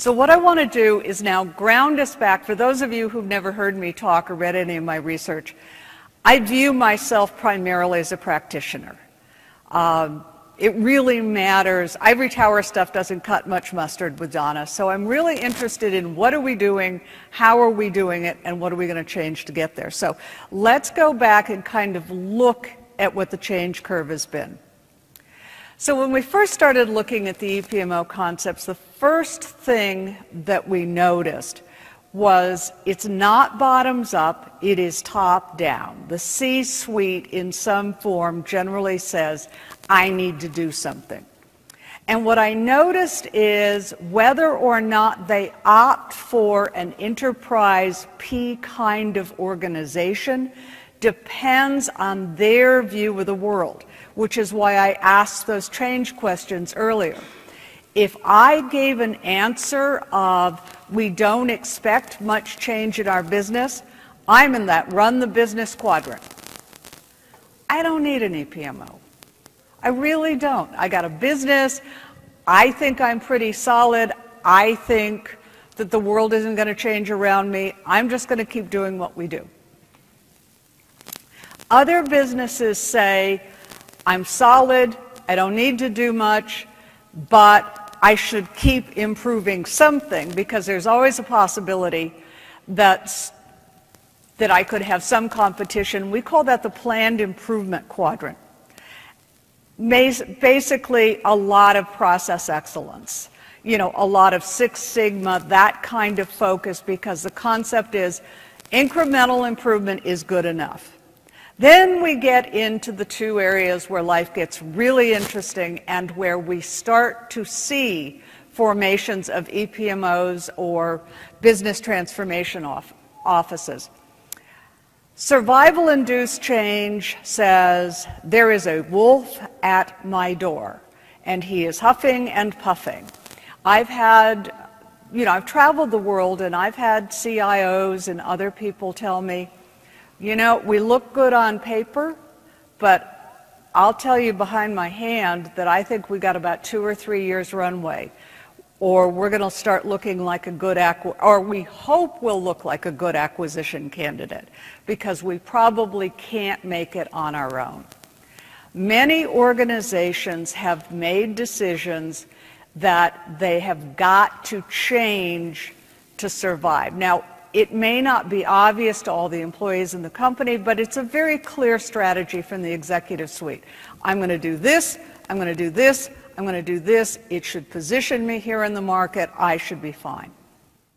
So what I want to do is now ground us back. For those of you who've never heard me talk or read any of my research, I view myself primarily as a practitioner. Um, it really matters. Ivory tower stuff doesn't cut much mustard with Donna, so I'm really interested in what are we doing, how are we doing it, and what are we going to change to get there. So let's go back and kind of look at what the change curve has been. So when we first started looking at the EPMO concepts, the first thing that we noticed was it's not bottoms up, it is top down. The C suite in some form generally says, I need to do something. And what I noticed is whether or not they opt for an enterprise P kind of organization depends on their view of the world, which is why I asked those change questions earlier. If I gave an answer of we don't expect much change in our business, I'm in that run the business quadrant. I don't need an EPMO. I really don't. I got a business. I think I'm pretty solid. I think that the world isn't going to change around me. I'm just going to keep doing what we do. Other businesses say, I'm solid, I don't need to do much, but I should keep improving something because there's always a possibility that that I could have some competition. We call that the planned improvement quadrant. Basically, a lot of process excellence. You know, a lot of Six Sigma, that kind of focus, because the concept is incremental improvement is good enough. Then we get into the two areas where life gets really interesting and where we start to see formations of EPMOs or business transformation offices. Survival induced change says there is a wolf at my door and he is huffing and puffing. I've had, you know, I've traveled the world and I've had CIOs and other people tell me, you know, we look good on paper, but I'll tell you behind my hand that I think we got about two or three years runway. Or we're going to start looking like a good, acqu- or we hope we'll look like a good acquisition candidate because we probably can't make it on our own. Many organizations have made decisions that they have got to change to survive. Now, it may not be obvious to all the employees in the company, but it's a very clear strategy from the executive suite. I'm going to do this, I'm going to do this, I'm going to do this. It should position me here in the market. I should be fine.